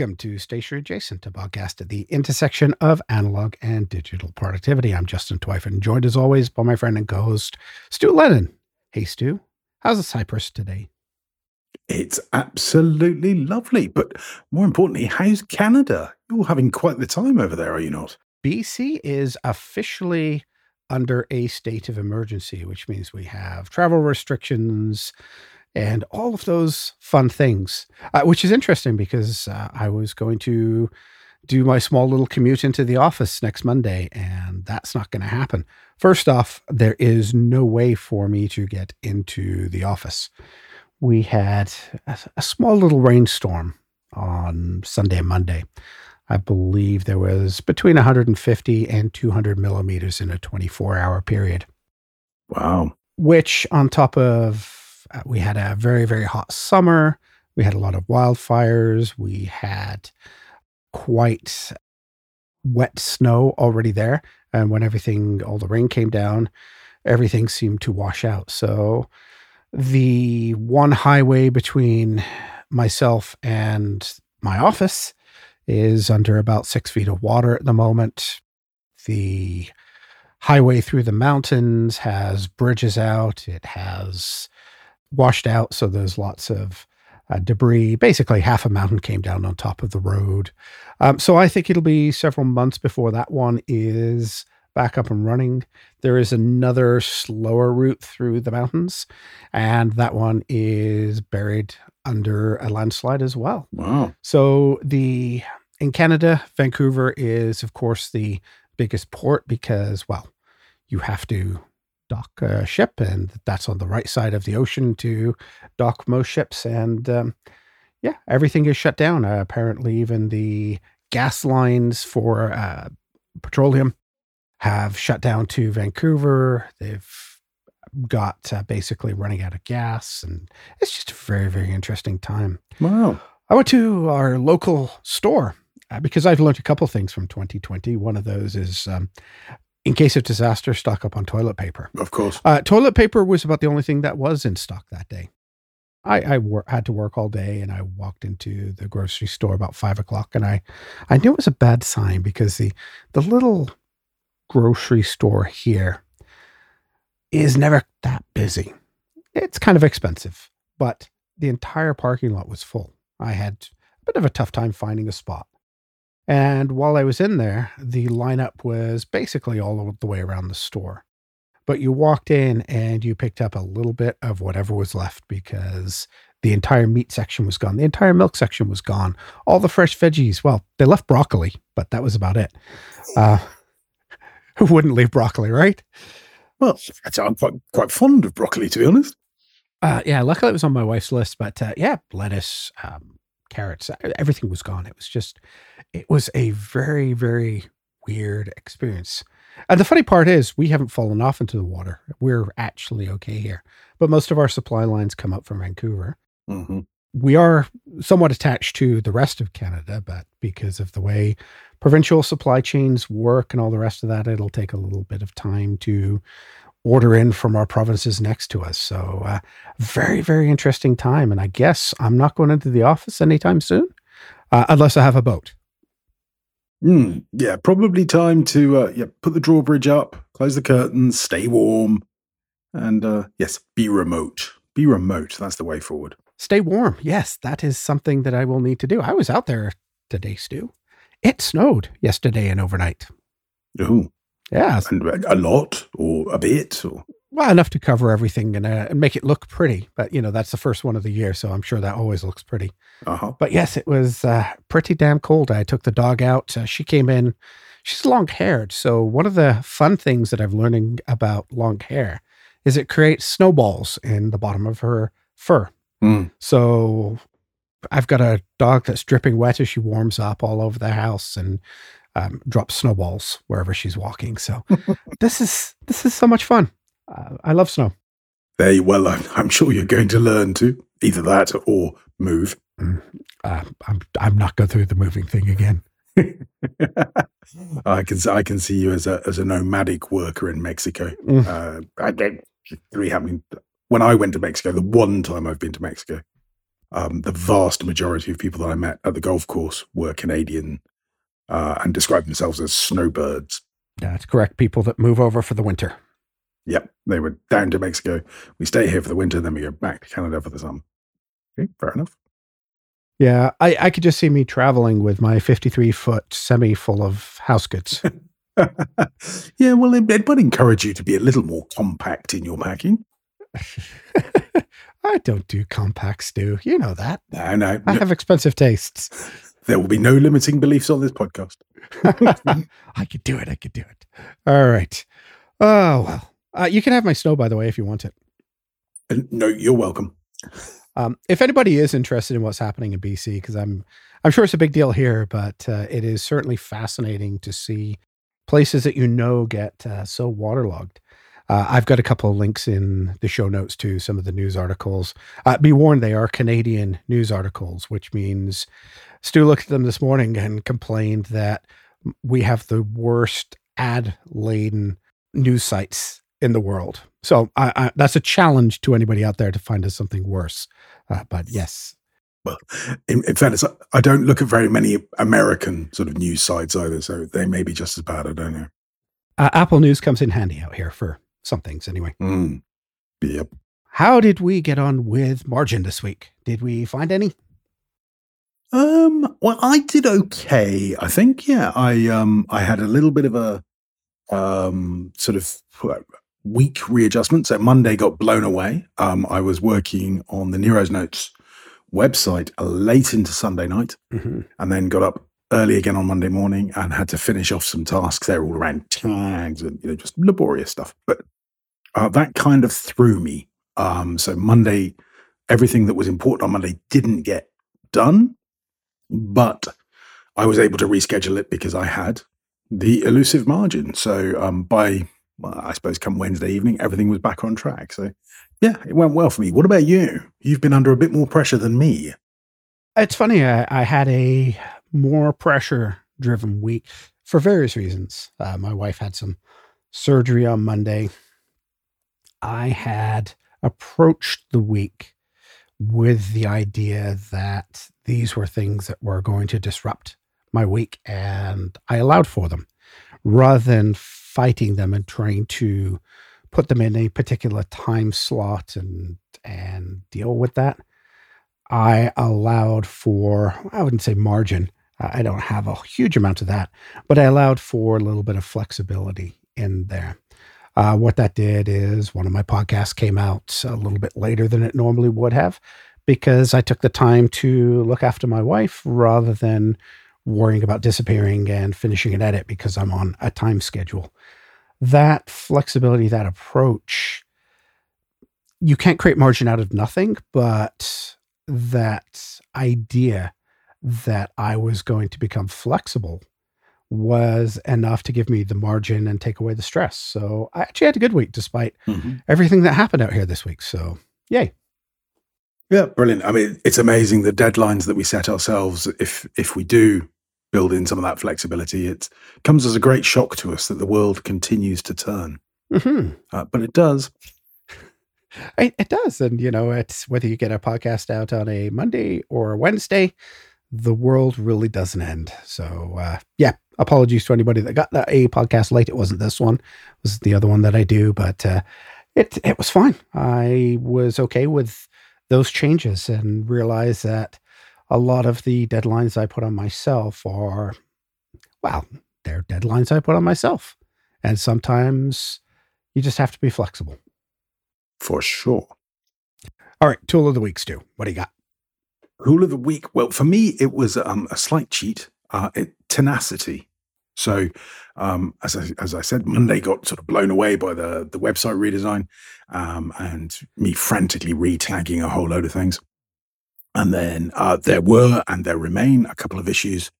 Welcome to Stationery Adjacent, a podcast at the intersection of analog and digital productivity. I'm Justin Twyford, joined as always by my friend and co-host Stu Lennon. Hey Stu, how's the Cyprus today? It's absolutely lovely, but more importantly, how's Canada? You're having quite the time over there, are you not? BC is officially under a state of emergency, which means we have travel restrictions, and all of those fun things, uh, which is interesting because uh, I was going to do my small little commute into the office next Monday, and that's not going to happen. First off, there is no way for me to get into the office. We had a, a small little rainstorm on Sunday and Monday. I believe there was between 150 and 200 millimeters in a 24 hour period. Wow. Which, on top of uh, we had a very, very hot summer. We had a lot of wildfires. We had quite wet snow already there. And when everything, all the rain came down, everything seemed to wash out. So the one highway between myself and my office is under about six feet of water at the moment. The highway through the mountains has bridges out. It has washed out. So there's lots of uh, debris. Basically, half a mountain came down on top of the road. Um, so I think it'll be several months before that one is back up and running. There is another slower route through the mountains, and that one is buried under a landslide as well. Wow. So the in Canada, Vancouver is of course the biggest port because well, you have to dock a ship, and that's on the right side of the ocean to dock most ships. And um, yeah, everything is shut down. Uh, apparently, even the gas lines for uh, petroleum have shut down to Vancouver. They've got uh, basically running out of gas, and it's just a very, very interesting time. Wow. I went to our local store uh, because I've learned a couple things from 2020. One of those is um, in case of disaster, stock up on toilet paper. Of course. Uh, toilet paper was about the only thing that was in stock that day. I, I wor- had to work all day and I walked into the grocery store about five o'clock and I, I knew it was a bad sign because the, the little grocery store here is never that busy. It's kind of expensive, but the entire parking lot was full. I had a bit of a tough time finding a spot. And while I was in there, the lineup was basically all the way around the store. But you walked in and you picked up a little bit of whatever was left because the entire meat section was gone. The entire milk section was gone. All the fresh veggies, well, they left broccoli, but that was about it. Uh, who wouldn't leave broccoli, right? Well, I'm quite, quite fond of broccoli, to be honest. Uh, yeah, luckily it was on my wife's list, but uh, yeah, lettuce, um, carrots, everything was gone. It was just it was a very, very weird experience. And the funny part is, we haven't fallen off into the water. We're actually okay here. But most of our supply lines come up from Vancouver. Mm-hmm. We are somewhat attached to the rest of Canada, but because of the way provincial supply chains work and all the rest of that, it'll take a little bit of time to order in from our provinces next to us. So, uh, very, very interesting time. And I guess I'm not going into the office anytime soon, uh, unless I have a boat. Mm, yeah, probably time to uh, yeah put the drawbridge up, close the curtains, stay warm, and uh, yes, be remote. Be remote. That's the way forward. Stay warm. Yes, that is something that I will need to do. I was out there today, Stu. It snowed yesterday and overnight. Oh, yeah, and a lot or a bit or well enough to cover everything and, uh, and make it look pretty. But you know that's the first one of the year, so I'm sure that always looks pretty. Uh-huh. But yes, it was uh, pretty damn cold. I took the dog out. Uh, she came in. She's long haired. So, one of the fun things that I'm learning about long hair is it creates snowballs in the bottom of her fur. Mm. So, I've got a dog that's dripping wet as she warms up all over the house and um, drops snowballs wherever she's walking. So, this is this is so much fun. Uh, I love snow. There, well, I'm, I'm sure you're going to learn to either that or move. Mm, uh, I'm I'm not going through the moving thing again. I can I can see you as a as a nomadic worker in Mexico. Mm. Uh, I don't really happening when I went to Mexico. The one time I've been to Mexico, um, the vast majority of people that I met at the golf course were Canadian uh, and describe themselves as snowbirds. That's correct. People that move over for the winter. Yep, they were down to Mexico. We stay here for the winter, then we go back to Canada for the summer. Okay, fair enough. Yeah, I, I could just see me traveling with my 53 foot semi full of house goods. yeah, well, it, it would encourage you to be a little more compact in your packing. I don't do compacts, Stu. You know that. No, no. I no. have expensive tastes. There will be no limiting beliefs on this podcast. I could do it. I could do it. All right. Oh, well. Uh, you can have my snow, by the way, if you want it. Uh, No, you're welcome. Um, if anybody is interested in what's happening in BC, because I'm I'm sure it's a big deal here, but uh, it is certainly fascinating to see places that you know get uh, so waterlogged. Uh, I've got a couple of links in the show notes to some of the news articles. Uh, be warned, they are Canadian news articles, which means Stu looked at them this morning and complained that we have the worst ad laden news sites in the world. So I, I, that's a challenge to anybody out there to find us something worse. Uh, but yes, Well, in, in fairness, I- don't look at very many American sort of news sites either, so they may be just as bad. I don't know. uh, Apple News comes in handy out here for some things anyway. Mm. Yep. How did we get on with margin this week? Did we find any? Um. Well, I did okay. I think. Yeah. I um. I had a little bit of a um sort of week readjustment. So Monday got blown away. Um. I was working on the Nero's Notes website late into Sunday night, Mm-hmm. and then got up early again on Monday morning and had to finish off some tasks. They're all around tags and you know just laborious stuff. But uh, that kind of threw me. Um, so Monday, everything that was important on Monday didn't get done, but I was able to reschedule it because I had the elusive margin. So um, by well, I suppose come Wednesday evening, everything was back on track. So yeah, it went well for me. What about you? You've been under a bit more pressure than me. It's funny. I, I had a more pressure driven week for various reasons. Uh, my wife had some surgery on Monday. I had approached the week with the idea that these were things that were going to disrupt my week, and I allowed for them rather than fighting them and trying to put them in a particular time slot and and deal with that. I allowed for, I wouldn't say margin. I don't have a huge amount of that, but I allowed for a little bit of flexibility in there. Uh, what that did is one of my podcasts came out a little bit later than it normally would have because I took the time to look after my wife rather than worrying about disappearing and finishing an edit because I'm on a time schedule. That flexibility, that approach, you can't create margin out of nothing, but that idea that I was going to become flexible was enough to give me the margin and take away the stress. So I actually had a good week despite everything that happened out here this week. So yay. Yeah, brilliant. I mean, it's amazing the deadlines that we set ourselves. If if we do build in some of that flexibility, it comes as a great shock to us that the world continues to turn. hmm Uh, but it does. It, it does. And, you know, it's whether you get a podcast out on a Monday or a Wednesday, the world really doesn't end. So, uh, yeah, apologies to anybody that got that a podcast late. It wasn't this one, it was the other one that I do, but uh, it, it was fine. I was okay with those changes and realized that a lot of the deadlines I put on myself are, well, they're deadlines I put on myself. And sometimes you just have to be flexible. For sure. All right, tool of the week, Stu. What do you got? Rule of the week. Well, for me, it was um, a slight cheat. Uh, it, tenacity. So, um, as I, as I said, Monday got sort of blown away by the the website redesign, um, and me frantically re-tagging a whole load of things. And then uh, there were and there remain a couple of issues,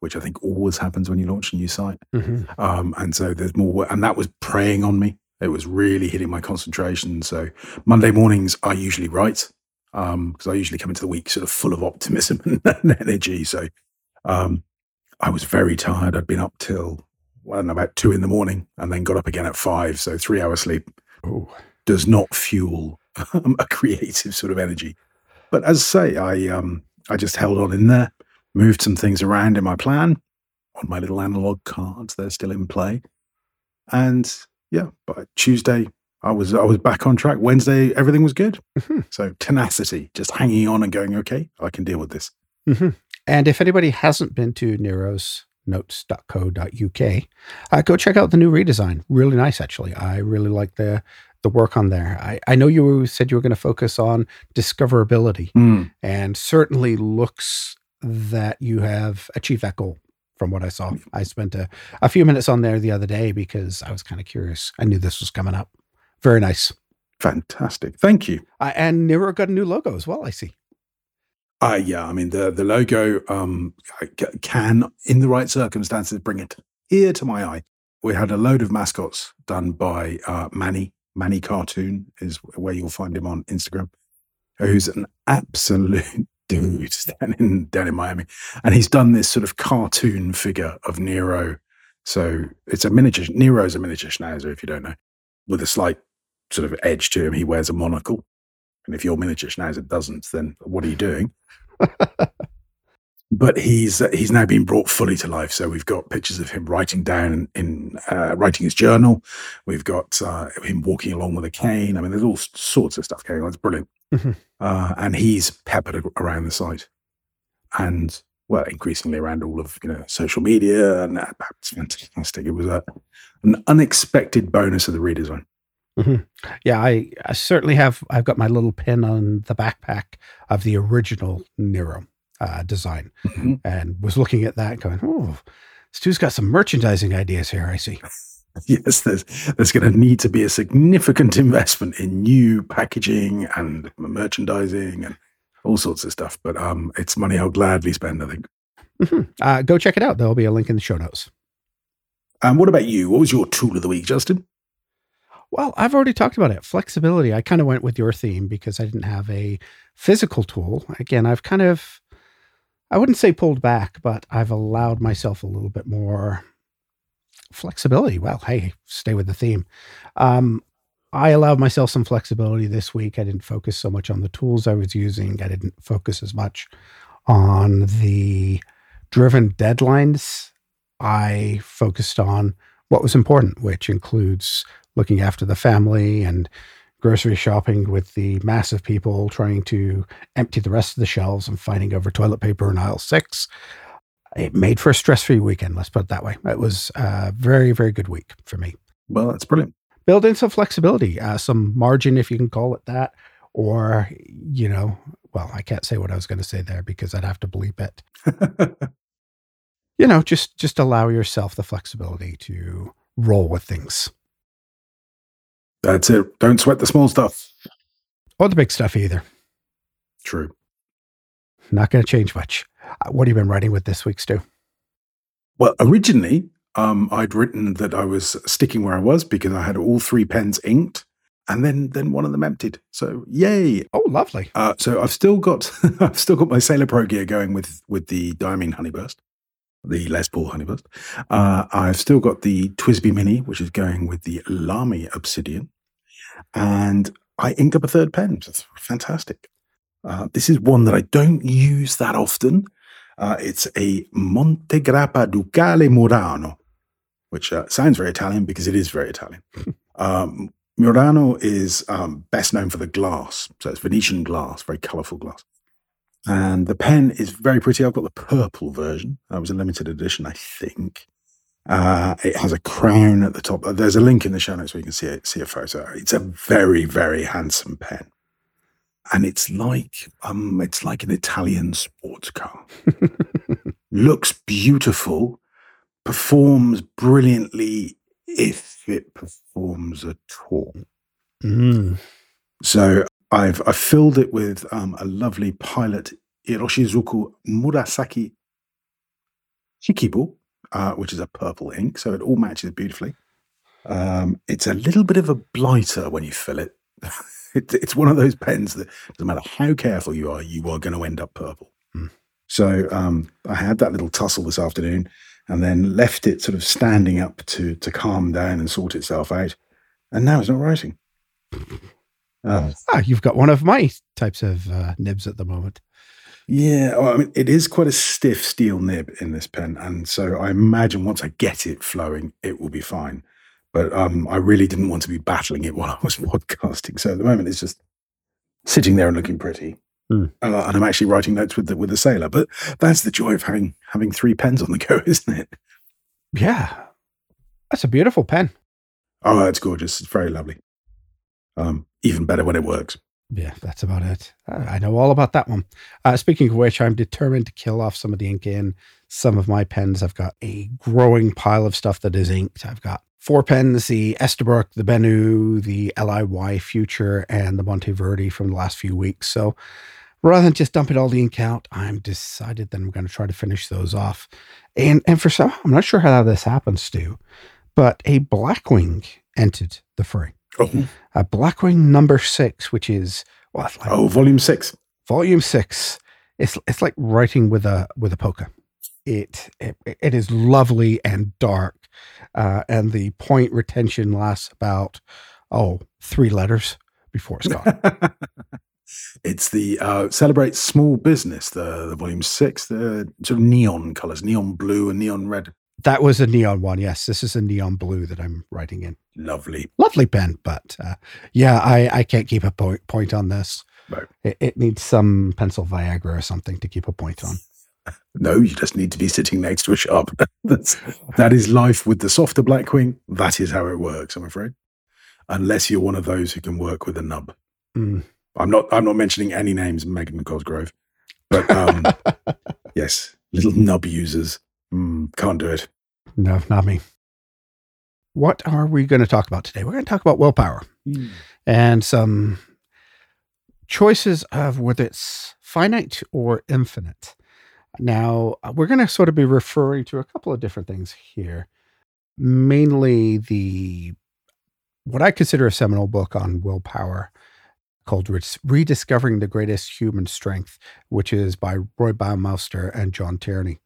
which I think always happens when you launch a new site. Mm-hmm. Um, and so there's more, work, and that was preying on me. It was really hitting my concentration. So Monday mornings I usually write because I usually come into the week sort of full of optimism and energy. So um, I was very tired. I'd been up till well, I don't know, about two in the morning and then got up again at five. So three hours sleep Oh, does not fuel um, a creative sort of energy. but as I say, I um I just held on in there, moved some things around in my plan on my little analog cards. They're still in play, and yeah, by Tuesday I was I was back on track. Wednesday everything was good. Mm-hmm. So tenacity, just hanging on and going, okay, I can deal with this. Mm-hmm. And if anybody hasn't been to Nero's notes.co.uk, uh, go check out the new redesign. Really nice, actually. I really like the the work on there. I, I know you said you were going to focus on discoverability, mm. and certainly looks that you have achieved that goal from what I saw. I spent a, a few minutes on there the other day because I was kind of curious. I knew this was coming up. Very nice. Fantastic. Thank you. Uh, and Nero got a new logo as well, I see. Uh, yeah, I mean the the logo um, can, in the right circumstances, bring it here to my eye. We had a load of mascots done by uh, Manny. Manny Cartoon is where you'll find him on Instagram, who's an absolute dude down in down in Miami, and he's done this sort of cartoon figure of Nero. So it's a miniature. Nero's a miniature schnauzer, if you don't know, with a slight sort of edge to him. He wears a monocle, and if your miniature schnauzer doesn't, then what are you doing? but he's he's now been brought fully to life. So we've got pictures of him writing down in uh, writing his journal. We've got uh, him walking along with a cane. I mean, there's all sorts of stuff going on. It's brilliant, mm-hmm. uh, and he's peppered around the site, and well, increasingly around all of you know social media, and that's fantastic. It was a an unexpected bonus of the redesign. Mm-hmm. Yeah, I, I certainly have. I've got my little pin on the backpack of the original Nero uh, design, mm-hmm. and was looking at that, going, "Oh, Stu's got some merchandising ideas here." I see. yes, there's there's going to need to be a significant investment in new packaging and merchandising and all sorts of stuff. But um, it's money I'll gladly spend. I think. Mm-hmm. Uh, go check it out. There'll be a link in the show notes. And what about you? What was your tool of the week, Justin? Well, I've already talked about it. Flexibility. I kind of went with your theme because I didn't have a physical tool. Again, I've kind of, I wouldn't say pulled back, but I've allowed myself a little bit more flexibility. Well, hey, stay with the theme. Um, I allowed myself some flexibility this week. I didn't focus so much on the tools I was using. I didn't focus as much on the driven deadlines. I focused on what was important, which includes looking after the family and grocery shopping with the massive people trying to empty the rest of the shelves and fighting over toilet paper in aisle six. It made for a stress free weekend, let's put it that way. It was a very, very good week for me. Well, that's brilliant. Build in some flexibility, uh, some margin, if you can call it that, or, you know, well, I can't say what I was going to say there because I'd have to bleep it. you know, just just allow yourself the flexibility to roll with things. That's it. Don't sweat the small stuff. Or the big stuff either. True. Not going to change much. Uh, what have you been writing with this week, Stu? Well, originally, um, I'd written that I was sticking where I was because I had all three pens inked, and then then one of them emptied. So yay! Oh, lovely. Uh, so I've still got I've still got my Sailor Pro gear going with with the Diamine Honeyburst, the Les Paul Honeyburst. Uh, I've still got the TWSBI Mini, which is going with the Lamy Obsidian and I inked up a third pen. It's fantastic. Uh, this is one that I don't use that often. Uh, it's a Montegrappa Ducale Murano, which uh, sounds very Italian because it is very Italian. um, Murano is um, best known for the glass. So it's Venetian glass, very colorful glass. And the pen is very pretty. I've got the purple version. That was a limited edition, I think. Uh, it has a crown at the top. There's a link in the show notes where you can see it, see a photo. It's a very, very handsome pen, and it's like um, it's like an Italian sports car. Looks beautiful, performs brilliantly if it performs at all. Mm. So I've I filled it with um, a lovely pilot Iroshizuku Murasaki Shikibu uh, which is a purple ink, so it all matches beautifully. Um, it's a little bit of a blighter when you fill it. it. It's one of those pens that doesn't matter how careful you are, you are going to end up purple. Mm. So um, I had that little tussle this afternoon, and then left it sort of standing up to to calm down and sort itself out. And now it's not writing. Uh, Ah, you've got one of my types of uh, nibs at the moment. Yeah, well, I mean, it is quite a stiff steel nib in this pen, and so I imagine once I get it flowing, it will be fine. But um, I really didn't want to be battling it while I was podcasting, so at the moment it's just sitting there and looking pretty. Uh, and I'm actually writing notes with the with the sailor. But that's the joy of having having three pens on the go, isn't it? Yeah, that's a beautiful pen. Oh, it's gorgeous. It's very lovely. Um, even better when it works. Yeah, that's about it. I I know all about that one. Uh, speaking of which, I'm determined to kill off some of the ink in some of my pens. I've got a growing pile of stuff that is inked. I've got four pens the Esterbrook, the Bennu, the LIY Future, and the Monteverde from the last few weeks. So rather than just dumping all the ink out, I'm decided that I'm going to try to finish those off. And and for some, I'm not sure how this happens, Stu, but a Blackwing entered the fray. Oh, A Blackwing number six, which is well, it's like oh volume six. volume six it's it's like writing with a with a poker it it, it is lovely and dark uh, and the point retention lasts about oh three letters before it's gone it's the uh, celebrate small business. The the volume six. The sort of neon colors, neon blue and neon red. That was a neon one yes this is a neon blue that i'm writing in Lovely. lovely pen but uh, yeah i i can't keep a point point on this it, it needs some pencil viagra or something to keep a point on No, you just need to be sitting next to a sharp. That's that is life with the softer Blackwing. That is how it works. I'm afraid, unless you're one of those who can work with a nub. Mm. I'm not. I'm not mentioning any names, Megan Cosgrove, but um, yes, little nub users mm, can't do it. no not me what are we going to talk about today we're going to talk about willpower and some choices of whether it's finite or infinite. Now, we're going to sort of be referring to a couple of different things here. Mainly the what I consider a seminal book on willpower called Rediscovering the Greatest Human Strength, which is by Roy Baumeister and John Tierney.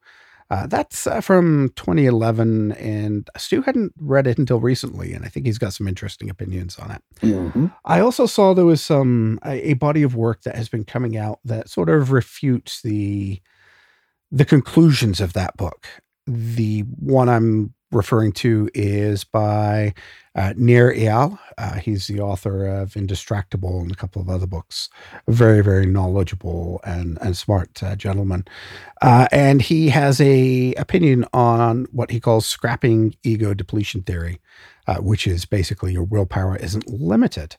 Uh, that's uh, from 2011, and Stu hadn't read it until recently, and I think he's got some interesting opinions on it. Mhm. I also saw there was some a, a body of work that has been coming out that sort of refutes the the conclusions of that book. The one I'm referring to is by uh, Nir Eyal. Uh, he's the author of Indistractable and a couple of other books. Very, very knowledgeable and and smart uh, gentleman, uh, and he has a opinion on what he calls scrapping ego depletion theory uh, which is basically your willpower isn't limited.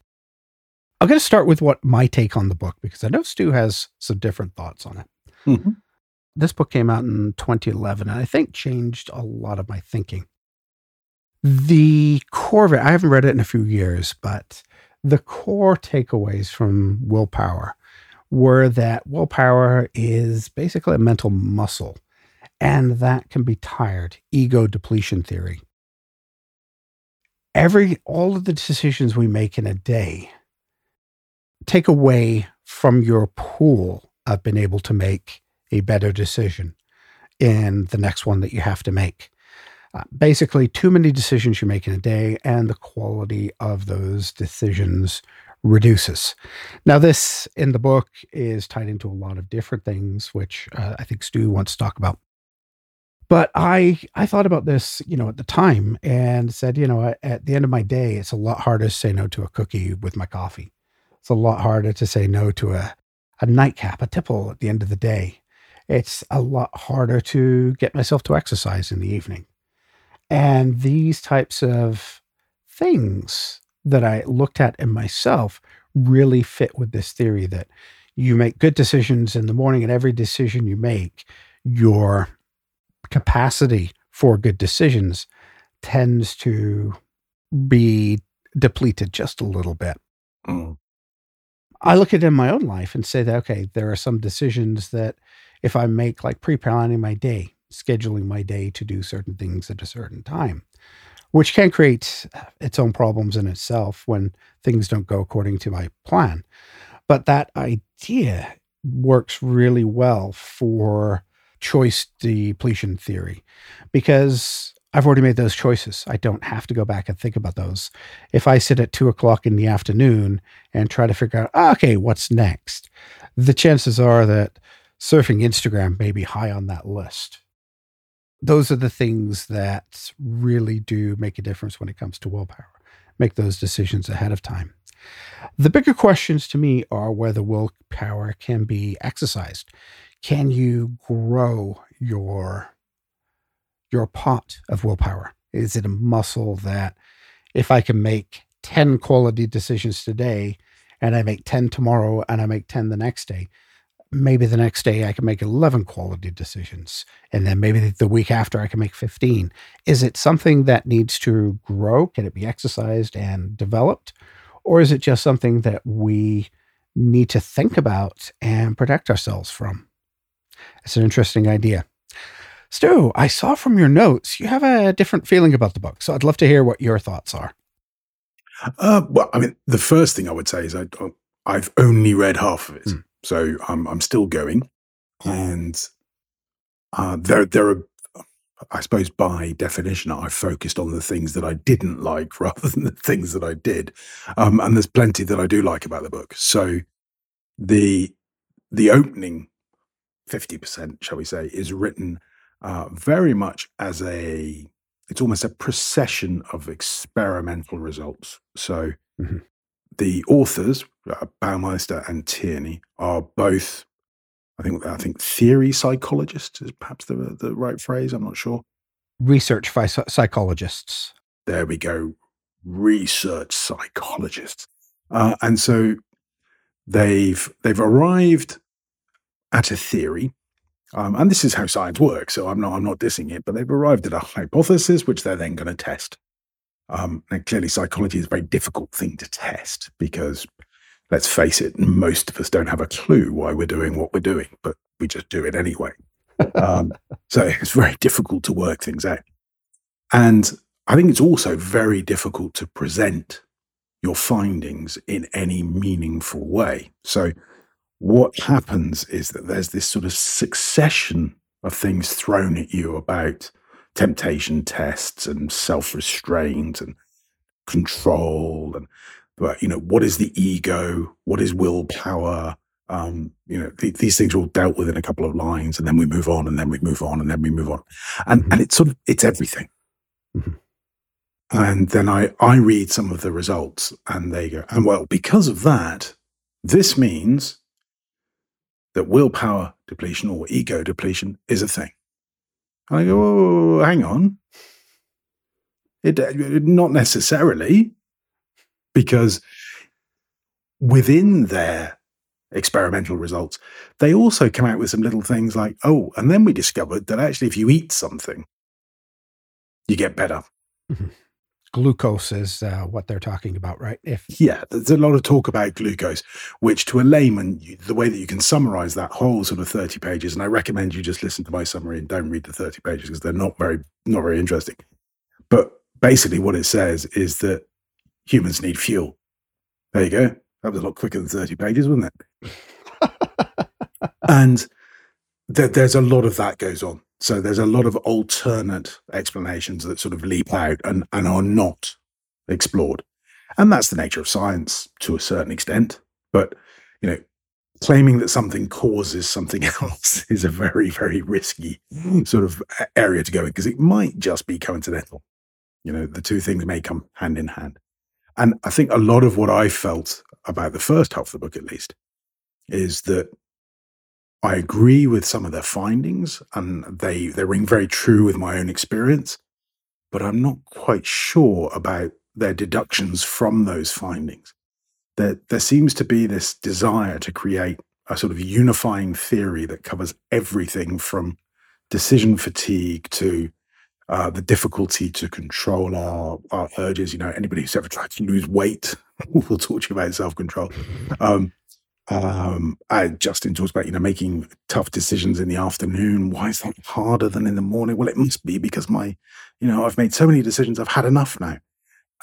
I'm going to start with what my take on the book because I know Stu has some different thoughts on it. Mhm. This book came out in 2011 and I think changed a lot of my thinking. The core of it, I haven't read it in a few years, but the core takeaways from willpower were that willpower is basically a mental muscle and that can be tired, ego depletion theory every all of the decisions we make in a day take away from your pool of being able to make a better decision in the next one that you have to make. Uh, basically, too many decisions you make in a day, and the quality of those decisions reduces. Now, this in the book is tied into a lot of different things, which uh, I think Stu wants to talk about but i i thought about this you know at the time and said you know at, the end of my day it's a lot harder to say no to a cookie with my coffee it's a lot harder to say no to a, a nightcap a tipple at the end of the day it's a lot harder to get myself to exercise in the evening and these types of things that i looked at in myself really fit with this theory that you make good decisions in the morning and every decision you make your capacity for good decisions tends to be depleted just a little bit. Mm. I look at it in my own life and say that, okay, there are some decisions that if I make, like pre planning my day, scheduling my day to do certain things at a certain time, which can create its own problems in itself when things don't go according to my plan. But that idea works really well for choice depletion theory because I've already made those choices. I don't have to go back and think about those. If I sit at two o'clock in the afternoon and try to figure out, ah, okay, what's next, the chances are that surfing Instagram may be high on that list. Those are the things that really do make a difference when it comes to willpower. Make those decisions ahead of time. The bigger questions to me are whether willpower can be exercised. Can you grow your your pot of willpower? Is it a muscle that if I can make 10 quality decisions today and I make 10 tomorrow and I make 10 the next day, maybe the next day I can make 11 quality decisions. And then maybe the week after I can make 15. Is it something that needs to grow? Can it be exercised and developed? Or is it just something that we need to think about and protect ourselves from? It's an interesting idea. Stu, I saw from your notes you have a different feeling about the book. So I'd love to hear what your thoughts are. Uh, well, I mean, the first thing I would say is I, I've only read half of it. Mm. So I'm, I'm still going. And uh, there, there are, I suppose by definition, I focused on the things that I didn't like rather than the things that I did. Um, and there's plenty that I do like about the book. So the, the opening 50%, shall we say, is written uh, very much as a it's almost a procession of experimental results. So mm-hmm. The authors, uh, Baumeister and Tierney, are both, I think, I think theory psychologists is perhaps the the right phrase. I'm not sure. Research psychologists. There we go. Research psychologists, uh, and so they've they've arrived at a theory um, and this is how science works. So I'm not I'm not dissing it, but they've arrived at a hypothesis which they're then going to test. Um, and clearly, psychology is a very difficult thing to test because, let's face it, most of us don't have a clue why we're doing what we're doing, but we just do it anyway. um, so it's very difficult to work things out. And I think it's also very difficult to present your findings in any meaningful way. So what happens is that there's this sort of succession of things thrown at you about temptation tests and self-restraint and control and but you know what is the ego what is willpower um, you know th- these things are all dealt with in a couple of lines and then we move on and then we move on and then we move on and mm-hmm. and it's sort of it's everything mm-hmm. and then i i read some of the results and they go and well because of that this means that willpower depletion or ego depletion is a thing. And I go, oh, hang on. It, uh, not necessarily, because within their experimental results, they also come out with some little things like, oh, and then we discovered that actually, if you eat something, you get better. Mm-hmm glucose is uh, what they're talking about, right? If yeah, there's a lot of talk about glucose, which to a layman, the way that you can summarize that whole sort of 30 pages, and I recommend you just listen to my summary and don't read the 30 pages because they're not very not very interesting. But basically, what it says is that humans need fuel. There you go. That was a lot quicker than 30 pages, wasn't it? and there, there's a lot of that goes on. So there's a lot of alternate explanations that sort of leap out and, and are not explored. And that's the nature of science to a certain extent. But, you know, claiming that something causes something else is a very, very risky sort of area to go in because it might just be coincidental. You know, the two things may come hand in hand. And I think a lot of what I felt about the first half of the book, at least, is that I agree with some of their findings, and they they ring very true with my own experience. But I'm not quite sure about their deductions from those findings. There there seems to be this desire to create a sort of unifying theory that covers everything from decision fatigue to uh, the difficulty to control our, our urges. You know, anybody who's ever tried to lose weight will talk to you about self control. Um, um, I, Justin talks about, you know, making tough decisions in the afternoon. Why is that harder than in the morning? Well, it must be because my, you know, I've made so many decisions. I've had enough now.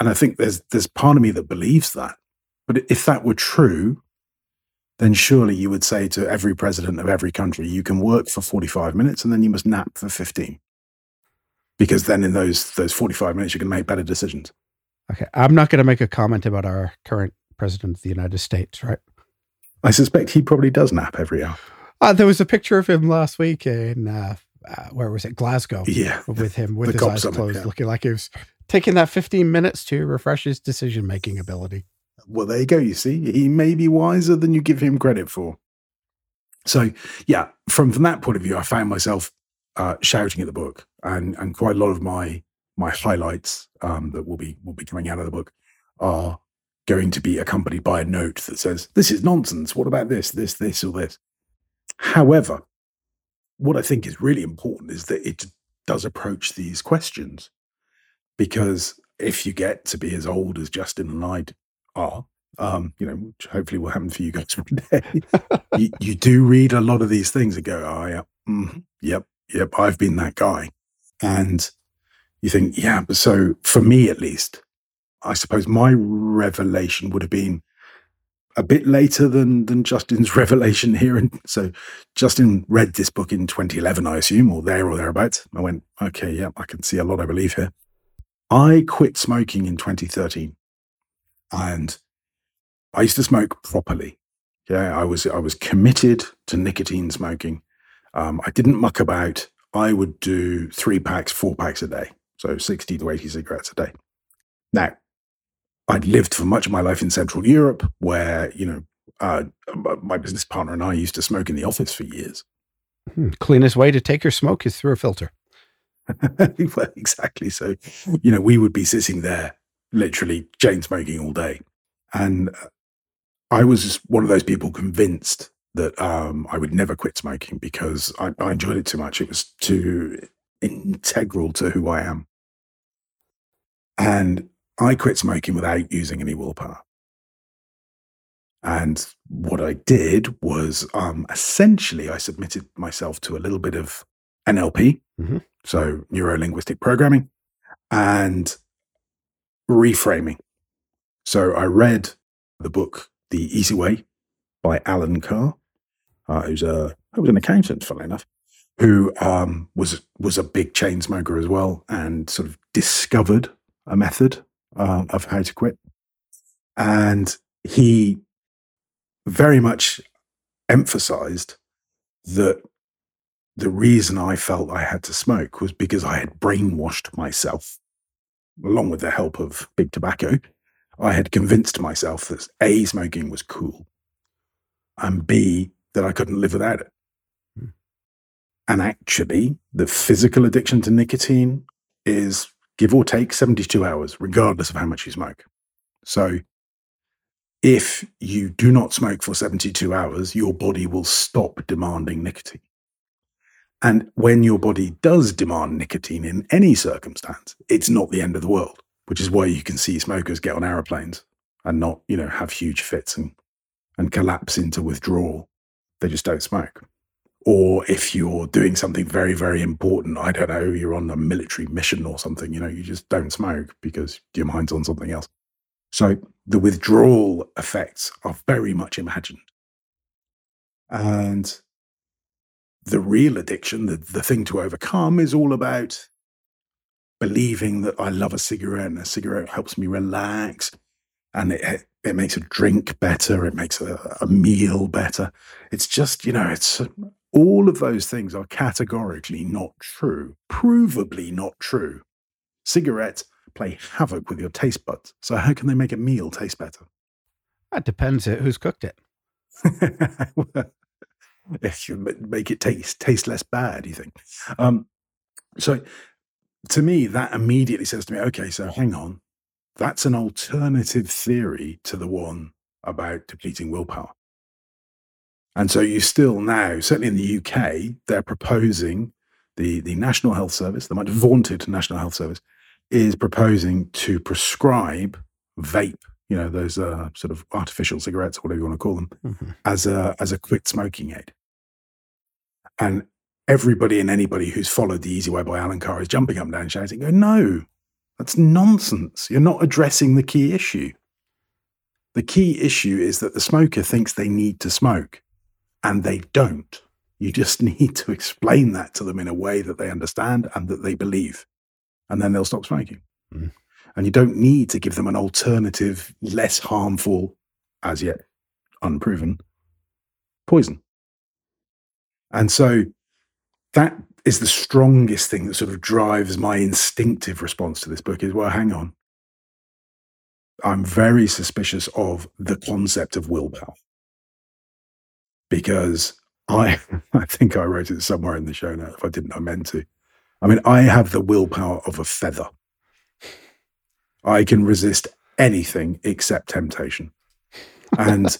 And I think there's, there's part of me that believes that. But if that were true, then surely you would say to every president of every country, you can work for 45 minutes and then you must nap for 15. because then in those those 45 minutes you can make better decisions. Okay. I'm not going to make a comment about our current president of the United States, right? I suspect he probably does nap every hour. Uh, there was a picture of him last week in, uh, uh, where was it? Glasgow. Yeah. With him with his eyes summit, closed, yeah. looking like he was taking that 15 minutes to refresh his decision making ability. Well, there you go. You see, he may be wiser than you give him credit for. So, yeah, from from that point of view, I found myself uh, shouting at the book, and and quite a lot of my my highlights um, that will be will be coming out of the book are going to be accompanied by a note that says, "This is nonsense. What about this, this, this, or this?" However, what I think is really important is that it does approach these questions because if you get to be as old as Justin and I are, um, you know, which hopefully will happen for you guys one day, you, you do read a lot of these things and go, oh, yeah, mm, yep, yep, I've been that guy. And you think, yeah, so for me at least, I suppose my revelation would have been a bit later than than Justin's revelation here. And so Justin read this book in 2011, I assume, or there or thereabouts. I went, okay, yeah, I can see a lot I believe here. I quit smoking in 2013, and I used to smoke properly. Yeah, I was I was committed to nicotine smoking. Um, I didn't muck about. I would do three packs, four packs a day, so 60 to 80 cigarettes a day. Now, I'd lived for much of my life in Central Europe, where you know uh, my business partner and I used to smoke in the office for years. Hmm. Cleanest way to take your smoke is through a filter. well, exactly. So, you know, we would be sitting there, literally chain smoking all day, and uh, I was just one of those people convinced that um, I would never quit smoking because I, I enjoyed it too much. It was too integral to who I am, and I quit smoking without using any willpower. And what I did was um, essentially I submitted myself to a little bit of NLP, Mhm. so neuro linguistic programming, and reframing. So I read the book The Easy Way by Allen Carr, uh, who's a who was an accountant, funnily enough, who um, was was a big chain smoker as well, and sort of discovered a method uh, of how to quit. And he very much emphasized that the reason I felt I had to smoke was because I had brainwashed myself, along with the help of big tobacco. I had convinced myself that A, smoking was cool, and B, that I couldn't live without it. Hmm. And actually, the physical addiction to nicotine is give or take 72 hours, regardless of how much you smoke. So, if you do not smoke for 72 hours, your body will stop demanding nicotine. And when your body does demand nicotine in any circumstance, it's not the end of the world, which is why you can see smokers get on aeroplanes and not, you know, have huge fits and, and collapse into withdrawal. They just don't smoke. Or if you're doing something very, very important, I don't know, you're on a military mission or something, you know, you just don't smoke because your mind's on something else. So the withdrawal effects are very much imagined. And the real addiction, the, the thing to overcome, is all about believing that I love a cigarette and a cigarette helps me relax and it, it makes a drink better, it makes a, a meal better. It's just, you know, it's all of those things are categorically not true, provably not true. Cigarettes play havoc with your taste buds. So, how can they make a meal taste better? That depends who's cooked it. if you make it taste taste less bad, you think. Um, so, to me, that immediately says to me, okay, so hang on, that's an alternative theory to the one about depleting willpower. And so you still now, certainly in the UK, they're proposing the, the National Health Service, the much vaunted National Health Service, is proposing to prescribe vape, you know, those uh, sort of artificial cigarettes, whatever you want to call them, Mhm. as a as a quit smoking aid. And everybody and anybody who's followed the Easy Way by Allen Carr is jumping up and down, shouting, "Go no, that's nonsense! You're not addressing the key issue. The key issue is that the smoker thinks they need to smoke, and they don't. You just need to explain that to them in a way that they understand and that they believe. and then they'll stop smoking. Mm. And you don't need to give them an alternative, less harmful, as yet unproven, poison. And so that is the strongest thing that sort of drives my instinctive response to this book is well, hang on. I'm very suspicious of the concept of willpower because I I think I wrote it somewhere in the show notes. If I didn't, I meant to. I mean, I have the willpower of a feather. I can resist anything except temptation. And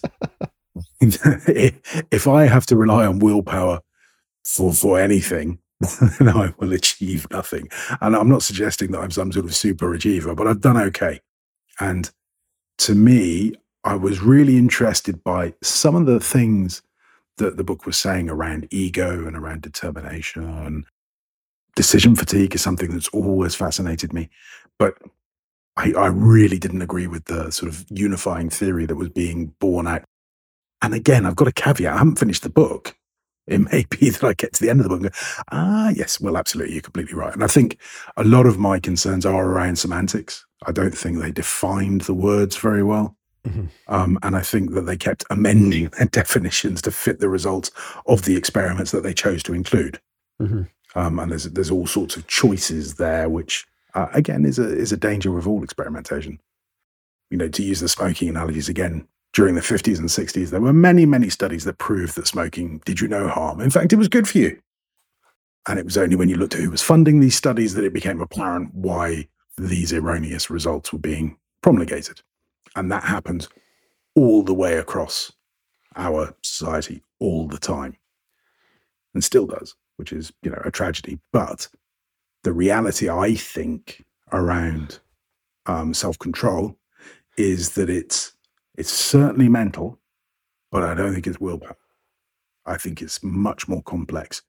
if I have to rely on willpower for for anything, then I will achieve nothing. And I'm not suggesting that I'm some sort of super achiever, but I've done okay. And to me, I was really interested by some of the things that the book was saying around ego and around determination. Decision fatigue is something that's always fascinated me. But I, I really didn't agree with the sort of unifying theory that was being born out. And again, I've got a caveat. I haven't finished the book. It may be that I get to the end of the book and go, ah, yes, well, absolutely, you're completely right. And I think a lot of my concerns are around semantics. I don't think they defined the words very well. Mm-hmm. Um, and I think that they kept amending their definitions to fit the results of the experiments that they chose to include. Mm-hmm. Um, and there's there's all sorts of choices there, which uh, again is a is a danger of all experimentation. You know, to use the smoking analogies again, during the 50s and 60s, there were many, many studies that proved that smoking did you no harm. In fact, it was good for you. And it was only when you looked at who was funding these studies that it became apparent why these erroneous results were being promulgated. And that happens all the way across our society all the time and still does, which is, you know, a tragedy. But the reality, I think, around um, self control is that it's it's certainly mental, but I don't think it's willpower. I think it's much more complex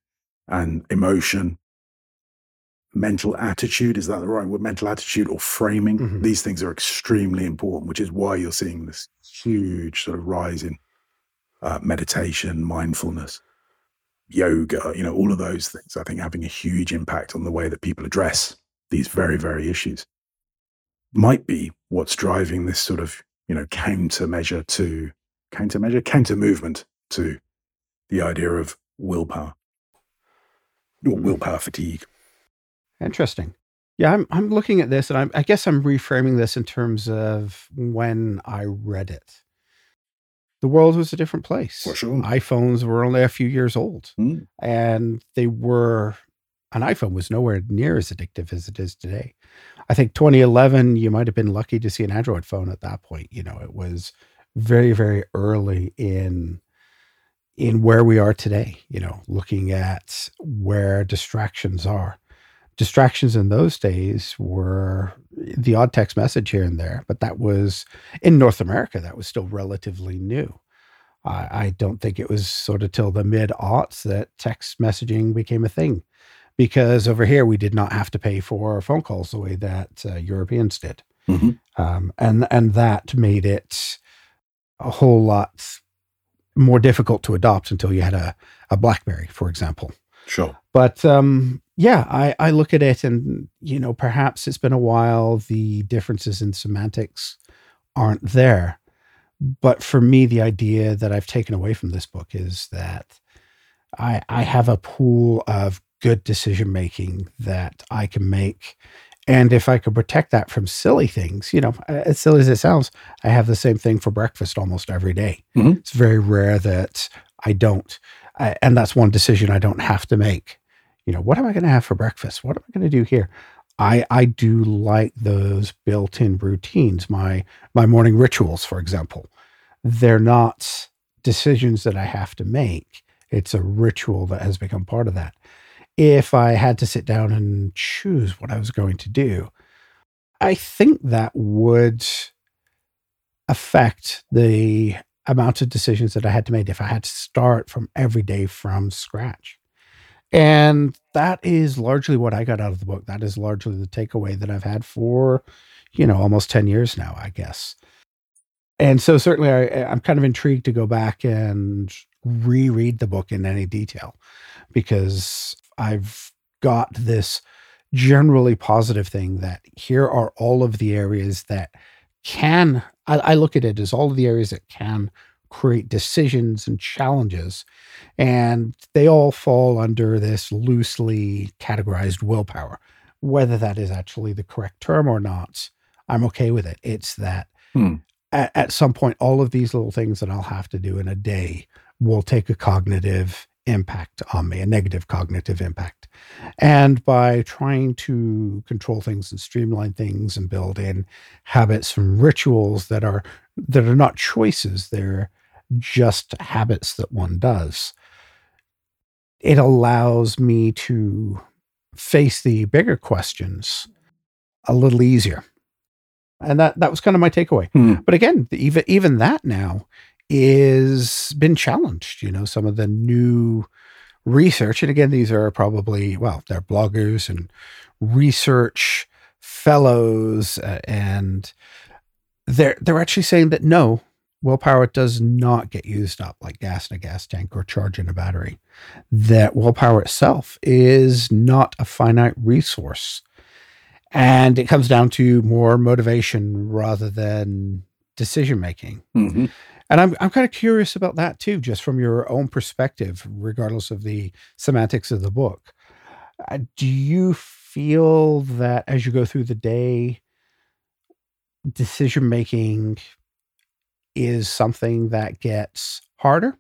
and emotion mental attitude is that the right word? Mental attitude or framing? Mm-hmm. these things are extremely important which is why you're seeing this huge sort of rise in uh, meditation mindfulness yoga you know all of those things i think having a huge impact on the way that people address these very very issues. Might be what's driving this sort of you know countermeasure to countermeasure? Counter movement to the idea of willpower. Or mm-hmm. willpower fatigue Interesting. Yeah, I'm I'm looking at this, and I'm, I guess I'm reframing this in terms of when I read it. The world was a different place. For sure. iPhones were only a few years old, mm. and they were. An iPhone was nowhere near as addictive as it is today. I think 2011, you might have been lucky to see an Android phone at that point. You know, it was very, very early in in where we are today. You know, looking at where distractions are distractions in those days were the odd text message here and there, but that was in North America, that was still relatively new. I, I don't think it was sort of till the mid aughts that text messaging became a thing because over here we did not have to pay for phone calls the way that uh, Europeans did. Mm-hmm. Um, and, and that made it a whole lot more difficult to adopt until you had a, a Blackberry, for example. Sure. But um, yeah, I, I look at it and, you know, perhaps it's been a while. The differences in semantics aren't there. But for me, the idea that I've taken away from this book is that I, I have a pool of good decision making that I can make. And if I could protect that from silly things, you know, as silly as it sounds, I have the same thing for breakfast almost every day. Mm-hmm. It's very rare that I don't. I, and that's one decision I don't have to make. You know, what am I going to have for breakfast? What am I going to do here? I I do like those built-in routines. My my morning rituals, for example, they're not decisions that I have to make. It's a ritual that has become part of that. If I had to sit down and choose what I was going to do, I think that would affect the amount of decisions that I had to make if I had to start from every day from scratch. And that is largely what I got out of the book. That is largely the takeaway that I've had for, you know, almost 10 years now, I guess. And so certainly I, I'm kind of intrigued to go back and reread the book in any detail because I've got this generally positive thing that here are all of the areas that can, I, I look at it as all of the areas that can create decisions and challenges. And they all fall under this loosely categorized willpower. Whether that is actually the correct term or not, I'm okay with it. It's that hmm. at, at some point, all of these little things that I'll have to do in a day will take a cognitive impact on me, a negative cognitive impact. And by trying to control things and streamline things and build in habits and rituals that are that are not choices, they're just habits that one does. It allows me to face the bigger questions a little easier. And that that was kind of my takeaway. Hmm. But again, even even that now is been challenged. You know, some of the new research, and again, these are probably well, they're bloggers and research fellows, uh, and they're they're actually saying that no, willpower does not get used up like gas in a gas tank or charge in a battery. That willpower itself is not a finite resource. And it comes down to more motivation rather than decision making. Mm-hmm. And I'm I'm kind of curious about that too, just from your own perspective, regardless of the semantics of the book. Uh, do you feel that as you go through the day, decision making is something that gets harder,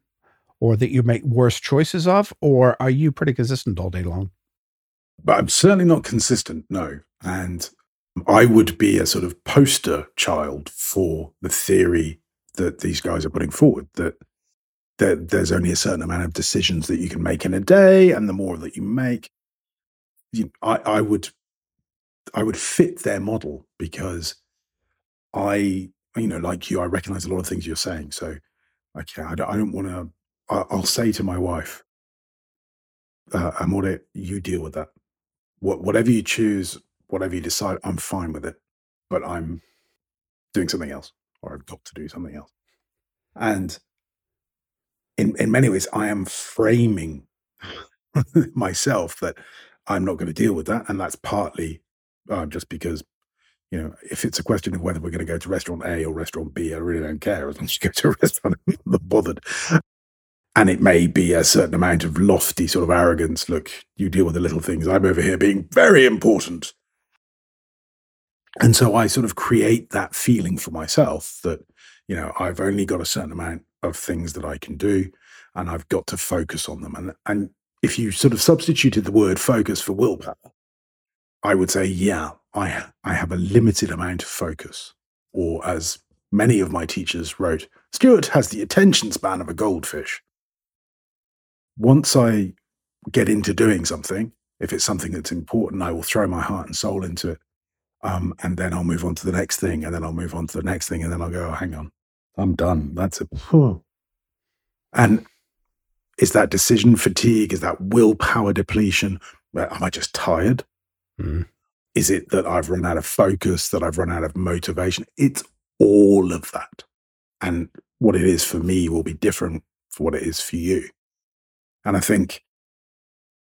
or that you make worse choices of, or are you pretty consistent all day long? But I'm certainly not consistent, no. And I would be a sort of poster child for the theory that these guys are putting forward that that there's only a certain amount of decisions that you can make in a day, and the more that you make, you, I, I would I would fit their model because I, you know, like you, I recognize a lot of things you're saying. So, okay, I don't, I don't want to. I'll say to my wife, uh, Amore, you deal with that. What, whatever you choose, whatever you decide, I'm fine with it. But I'm doing something else or I've got to do something else. And in, in many ways, I am framing myself that I'm not going to deal with that. And that's partly uh, just because, you know, if it's a question of whether we're going to go to restaurant A or restaurant B, I really don't care as long as you go to a restaurant, I'm not bothered. And it may be a certain amount of lofty sort of arrogance. Look, you deal with the little things. I'm over here being very important. And so I sort of create that feeling for myself that, you know, I've only got a certain amount of things that I can do and I've got to focus on them. And, and if you sort of substituted the word focus for willpower, I would say, yeah, I, I have a limited amount of focus. Or as many of my teachers wrote, Stuart has the attention span of a goldfish. Once I get into doing something, if it's something that's important, I will throw my heart and soul into it. Um, and then I'll move on to the next thing, and then I'll move on to the next thing, and then I'll go, oh, hang on, I'm done. That's it. And is that decision fatigue? Is that willpower depletion? Am I just tired? Mm. Is it that I've run out of focus, that I've run out of motivation? It's all of that. And what it is for me will be different for what it is for you. And I think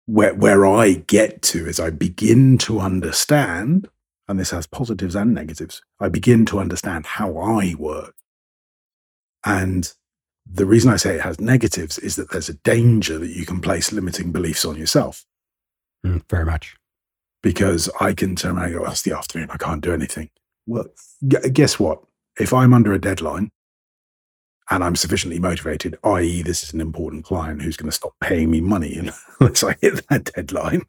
where, where I get to is I begin to understand and this has positives and negatives, I begin to understand how I work. And the reason I say it has negatives is that there's a danger that you can place limiting beliefs on yourself. Mm, very much. Because I can turn around and go, well, it's the afternoon, I can't do anything. Well, guess what? If I'm under a deadline and I'm sufficiently motivated, i.e., this is an important client who's going to stop paying me money unless I hit that deadline,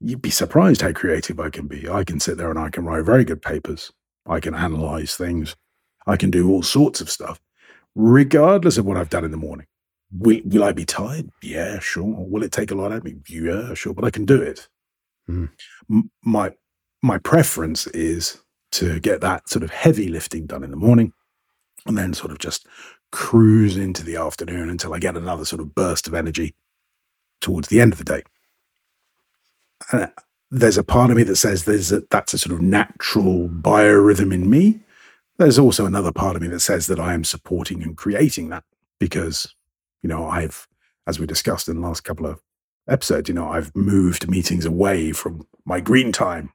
you'd be surprised how creative I can be. I can sit there and I can write very good papers. I can analyze things. I can do all sorts of stuff, regardless of what I've done in the morning. Will, will I be tired? Yeah, sure. Will it take a lot out of me? Yeah, sure. But I can do it. Mm. My my preference is to get that sort of heavy lifting done in the morning, and then sort of just cruise into the afternoon until I get another sort of burst of energy towards the end of the day uh, there's a part of me that says there's a, that's a sort of natural biorhythm in me. There's also another part of me that says that I am supporting and creating that because, you know, I've, as we discussed in the last couple of episodes, you know, I've moved meetings away from my green time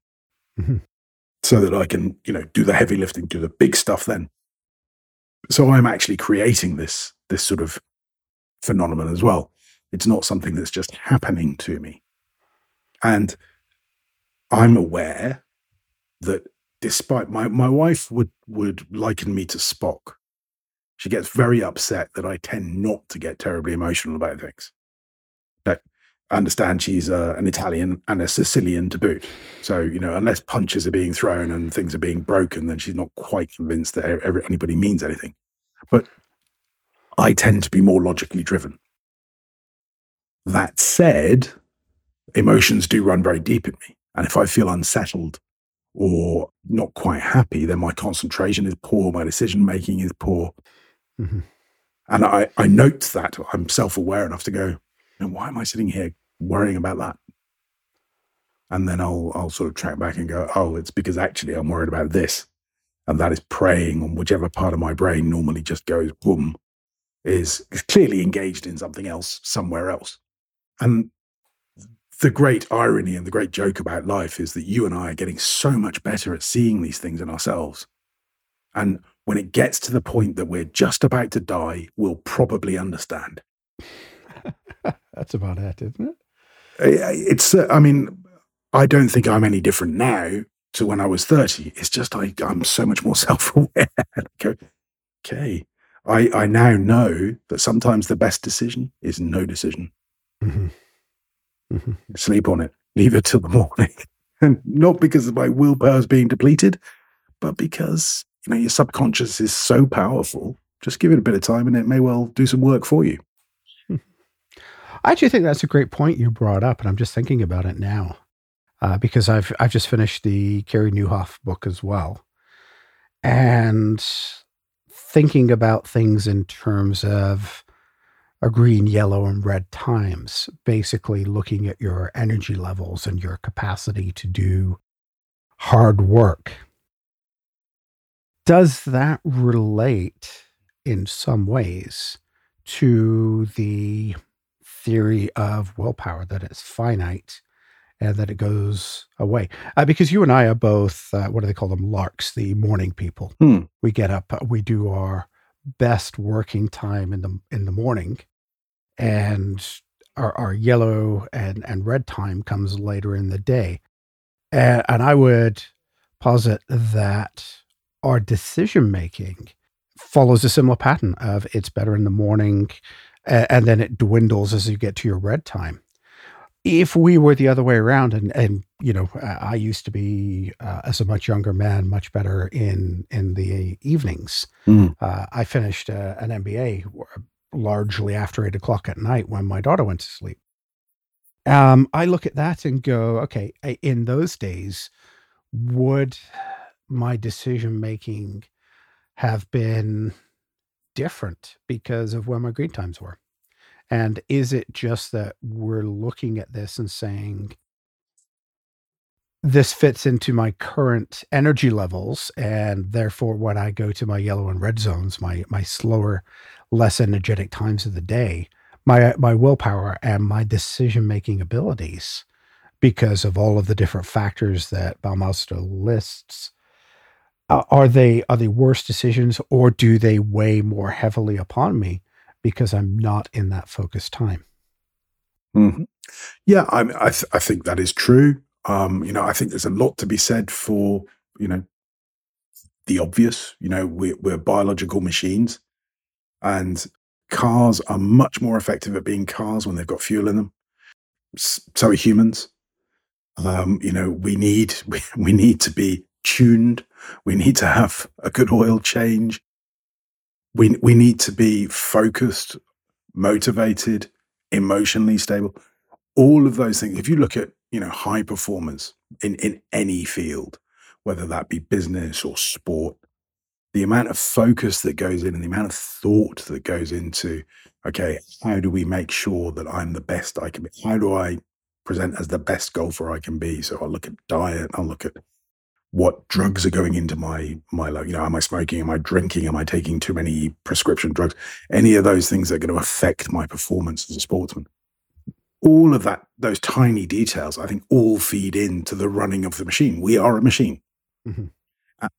mm-hmm. so that I can, you know, do the heavy lifting, do the big stuff then. So I'm actually creating this, this sort of phenomenon as well. It's not something that's just happening to me. And I'm aware that despite my, my wife would, would liken me to Spock. She gets very upset that I tend not to get terribly emotional about things. I understand she's uh, an Italian and a Sicilian to boot. So, you know, unless punches are being thrown and things are being broken, then she's not quite convinced that anybody means anything. But I tend to be more logically driven. That said, emotions do run very deep in me. And if I feel unsettled or not quite happy, then my concentration is poor, my decision making is poor. Mm-hmm. And I, I note that I'm self aware enough to go, and why am I sitting here worrying about that? And then I'll, I'll sort of track back and go, oh, it's because actually I'm worried about this. And that is preying on whichever part of my brain normally just goes boom, is clearly engaged in something else somewhere else. And the great irony and the great joke about life is that you and I are getting so much better at seeing these things in ourselves. And when it gets to the point that we're just about to die, we'll probably understand. That's about it, isn't it? It's, uh, I mean, I don't think I'm any different now to when I was 30. It's just I, I'm so much more self aware. okay. I, I now know that sometimes the best decision is no decision. Mm-hmm. Mm-hmm. Sleep on it, leave it till the morning. and not because my willpower is being depleted, but because you know your subconscious is so powerful. Just give it a bit of time, and it may well do some work for you. I actually think that's a great point you brought up, and I'm just thinking about it now uh, because I've I've just finished the Carey Nieuwhof book as well, and thinking about things in terms of a green, yellow, and red times, basically looking at your energy levels and your capacity to do hard work. Does that relate in some ways to the theory of willpower that it's finite and that it goes away? Uh, because you and I are both, uh, what do they call them? Larks, the morning people. Hmm. We get up, we do our best working time in the in the morning and our, our yellow and, and red time comes later in the day. And, and I would posit that our decision making follows a similar pattern of it's better in the morning and, then it dwindles as you get to your red time if we were the other way around and and you know i used to be uh, as a much younger man much better in in the evenings mm. uh, i finished uh, an mba largely after eight o'clock at night when my daughter went to sleep. Um, I look at that and go, okay, in those days, would my decision making have been different because of where my green times were? And is it just that we're looking at this and saying, this fits into my current energy levels and therefore when i go to my yellow and red zones my my slower less energetic times of the day, my my willpower and my decision making abilities, because of all of the different factors that Baumeister lists, uh, are they are they worse decisions or do they weigh more heavily upon me because I'm not in that focused time? Mm-hmm. Yeah, I I, th- I think that is true. Um, you know, I think there's a lot to be said for you know the obvious. You know, we're, we're biological machines. And cars are much more effective at being cars when they've got fuel in them. So are humans. Um, you know, we need we, we need to be tuned. We need to have a good oil change. We we need to be focused, motivated, emotionally stable. All of those things. If you look at you know high performers in in any field, whether that be business or sport, the amount of focus that goes in and the amount of thought that goes into okay how do we make sure that i'm the best i can be how do i present as the best golfer i can be so i'll look at diet i'll look at what drugs are going into my my you know am i smoking am i drinking am i taking too many prescription drugs any of those things that are going to affect my performance as a sportsman all of that, those tiny details, I think all feed into the running of the machine. We are a machine. Mm-hmm.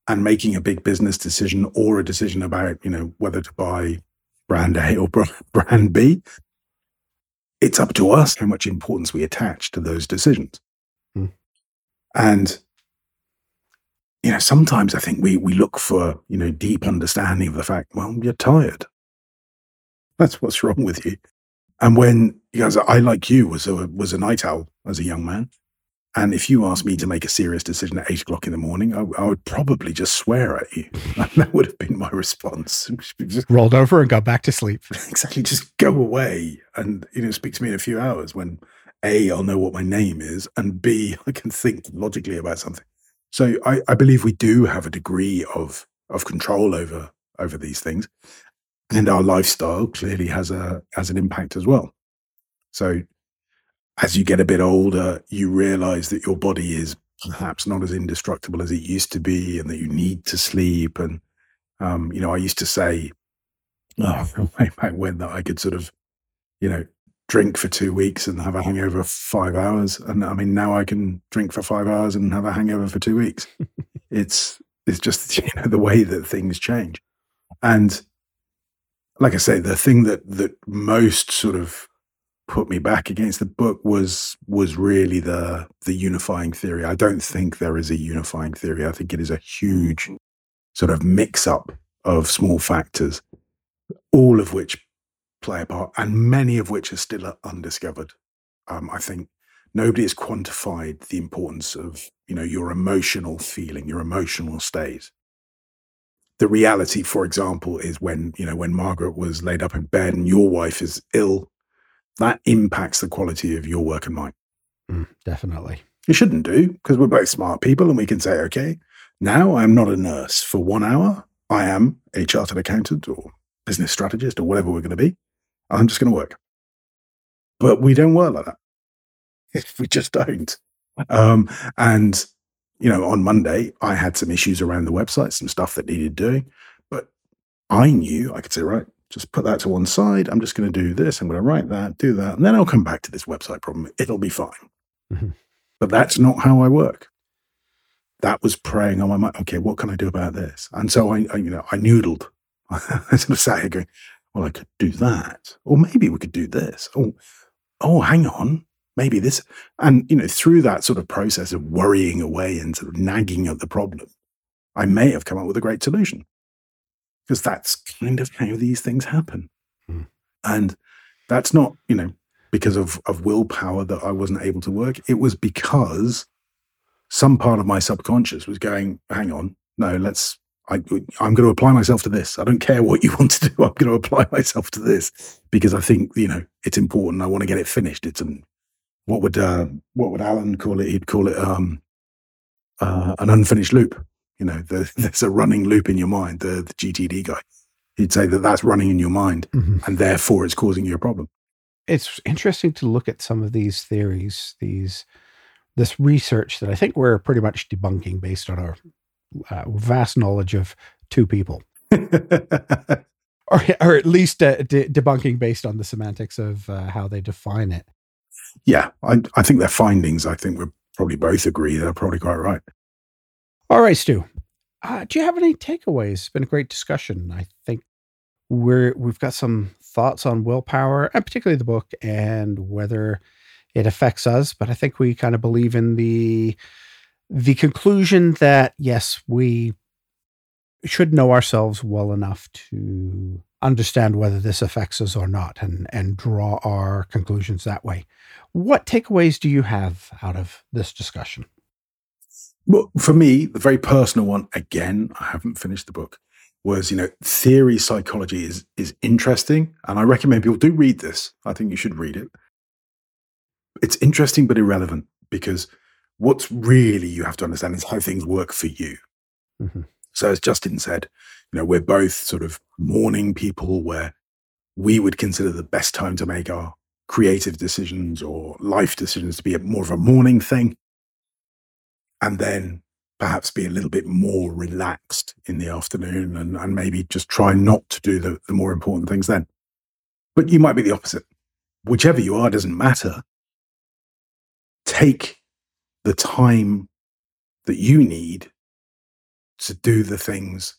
And making a big business decision or a decision about, you know, whether to buy brand A or brand B, it's up to us how much importance we attach to those decisions. Mm. And you know, sometimes I think we we look for, you know, deep understanding of the fact, well, you're tired. That's what's wrong with you. And when guys, I like you was a was a night owl as a young man. And if you asked me to make a serious decision at eight o'clock in the morning, I, I would probably just swear at you. And that would have been my response. Just rolled over and got back to sleep. Exactly. Just go away and you know speak to me in a few hours when a I'll know what my name is and B I can think logically about something. So I, I believe we do have a degree of of control over over these things, and our lifestyle clearly has a has an impact as well. So as you get a bit older, you realize that your body is perhaps not as indestructible as it used to be, and that you need to sleep. And um, you know, I used to say, oh, way back when, that I could sort of, you know, drink for two weeks and have a hangover five hours. And I mean, now I can drink for five hours and have a hangover for two weeks. it's it's just you know the way that things change. And like I say, the thing that that most sort of put me back against the book was was really the the unifying theory. I don't think there is a unifying theory. I think it is a huge sort of mix up of small factors, all of which play a part, and many of which are still undiscovered. Um, I think nobody has quantified the importance of you know your emotional feeling, your emotional state. The reality, for example, is when you know when Margaret was laid up in bed and your wife is ill, that impacts the quality of your work and mine. Mm, definitely. It shouldn't do because we're both smart people and we can say, okay, now I'm not a nurse for one hour. I am a chartered accountant or business strategist or whatever we're going to be. I'm just going to work. But we don't work like that. we just don't. Um, and, you know, on Monday, I had some issues around the website, some stuff that needed doing. But I knew I could say, right, just put that to one side. I'm just going to do this. I'm going to write that, do that. And then I'll come back to this website problem. It'll be fine. Mm-hmm. But that's not how I work. That was preying on my mind. Okay, what can I do about this? And so I, I you know, I noodled. I sort of sat here going, well, I could do that. Or maybe we could do this. Oh, oh, hang on. Maybe this. And, you know, through that sort of process of worrying away and sort of nagging at the problem, I may have come up with a great solution. Because that's kind of how these things happen. Mm. And that's not, you know, because of, of willpower that I wasn't able to work. It was because some part of my subconscious was going, hang on, no, let's I, am going to apply myself to this. I don't care what you want to do. I'm going to apply myself to this because I think you know it's important. I want to get it finished. It's an what would uh, what would Allen call it? He'd call it um, uh, an unfinished loop. You know, the, there's a running loop in your mind. The, the GTD guy, he'd say that that's running in your mind, mm-hmm. and therefore it's causing you a problem. It's interesting to look at some of these theories, these this research that I think we're pretty much debunking based on our uh, vast knowledge of two people. or, or at least uh, de- debunking based on the semantics of uh, how they define it. Yeah, I, I think their findings, I think we probably both agree they're probably quite right. All right, Stu. Uh, do you have any takeaways? It's been a great discussion. I think we're we've got some thoughts on willpower, and particularly the book and whether it affects us. But I think we kind of believe in the the conclusion that yes, we should know ourselves well enough to understand whether this affects us or not and and draw our conclusions that way. What takeaways do you have out of this discussion? Well, for me, the very personal one, again, I haven't finished the book, was, you know, theory psychology is is interesting. And I recommend people do read this. I think you should read it. It's interesting but irrelevant because what's really you have to understand is how things work for you. Mm-hmm. So, as Justin said, you know, we're both sort of morning people where we would consider the best time to make our creative decisions or life decisions to be a, more of a morning thing. And then perhaps be a little bit more relaxed in the afternoon and, and maybe just try not to do the, the more important things then. But you might be the opposite. Whichever you are doesn't matter take the time that you need to do the things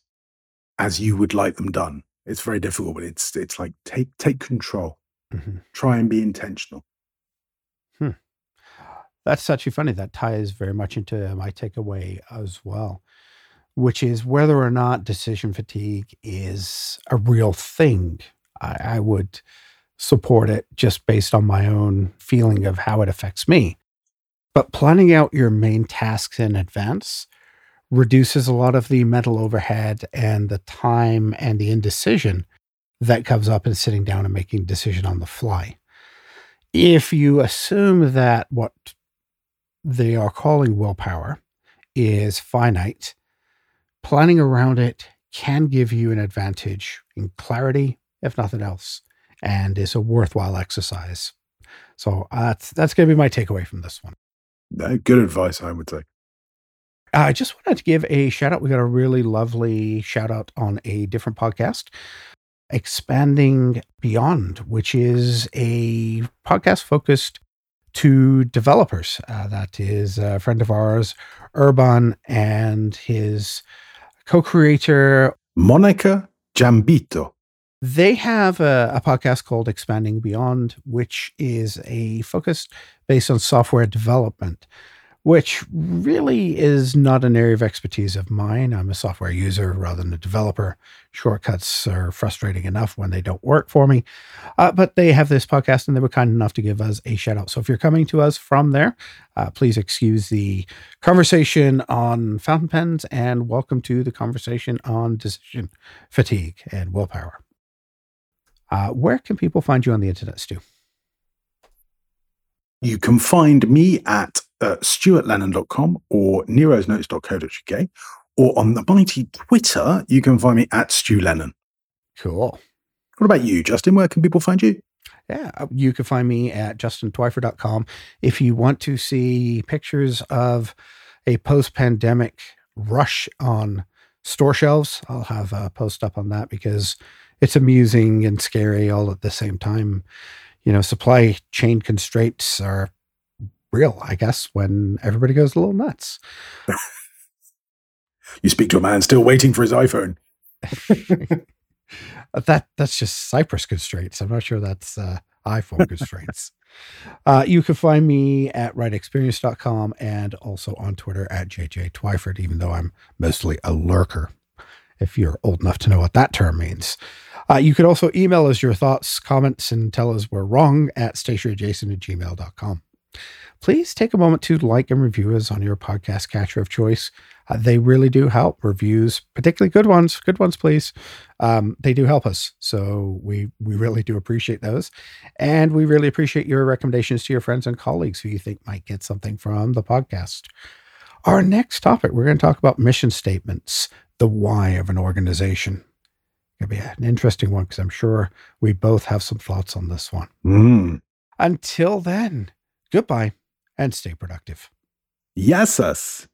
as you would like them done. It's very difficult, but it's it's like take take control. Mm-hmm. Try and be intentional. Hmm. That's actually funny. That ties very much into my takeaway as well, which is whether or not decision fatigue is a real thing. I, I would support it just based on my own feeling of how it affects me. But planning out your main tasks in advance reduces a lot of the mental overhead and the time and the indecision that comes up in sitting down and making a decision on the fly. If you assume that what they are calling willpower is finite, planning around it can give you an advantage in clarity, if nothing else, and is a worthwhile exercise. So uh, that's that's going to be my takeaway from this one. Good advice, I would say. I just wanted to give a shout out. We got a really lovely shout out on a different podcast, Expanding Beyond, which is a podcast focused to developers. Uh, that is a friend of ours, Urban, and his co creator, Monica Jambito. They have a, a, podcast called Expanding Beyond, which is a focus based on software development which really is not an area of expertise of mine. I'm a software user rather than a developer. Shortcuts are frustrating enough when they don't work for me. Uh, but they have this podcast and they were kind enough to give us a shout out. So if you're coming to us from there, uh, please excuse the conversation on fountain pens and welcome to the conversation on decision fatigue and willpower. Uh, where can people find you on the internet, Stu? You can find me at uh, stuartlennon.com or nerosnotes.co.uk or on the mighty Twitter, you can find me at Stu Lennon. Cool. What about you, Justin? Where can people find you? Yeah, uh, you can find me at justintwyford.com. If you want to see pictures of a post pandemic rush on store shelves, I'll have a post up on that because it's amusing and scary all at the same time you know, supply chain constraints are real, I guess, when everybody goes a little nuts. you speak to a man still waiting for his iPhone. that that's just Cyprus constraints. I'm not sure that's uh, iPhone constraints. Uh, you can find me at rightexperience.com and also on Twitter at JJ Twyford, even though I'm mostly a lurker, if you're old enough to know what that term means. Uh, you could also email us your thoughts, comments, and tell us we're wrong at stationeryadjacent at gmail.com. Please take a moment to like and review us on your podcast catcher of choice. Uh, they really do help. Reviews, particularly good ones, good ones, please. Um, they do help us. So we we really do appreciate those, and we really appreciate your recommendations to your friends and colleagues who you think might get something from the podcast. Our next topic, we're going to talk about mission statements, the why of an organization It'll be an interesting one because I'm sure we both have some thoughts on this one. Mm. Until then, goodbye and stay productive. Yes, us.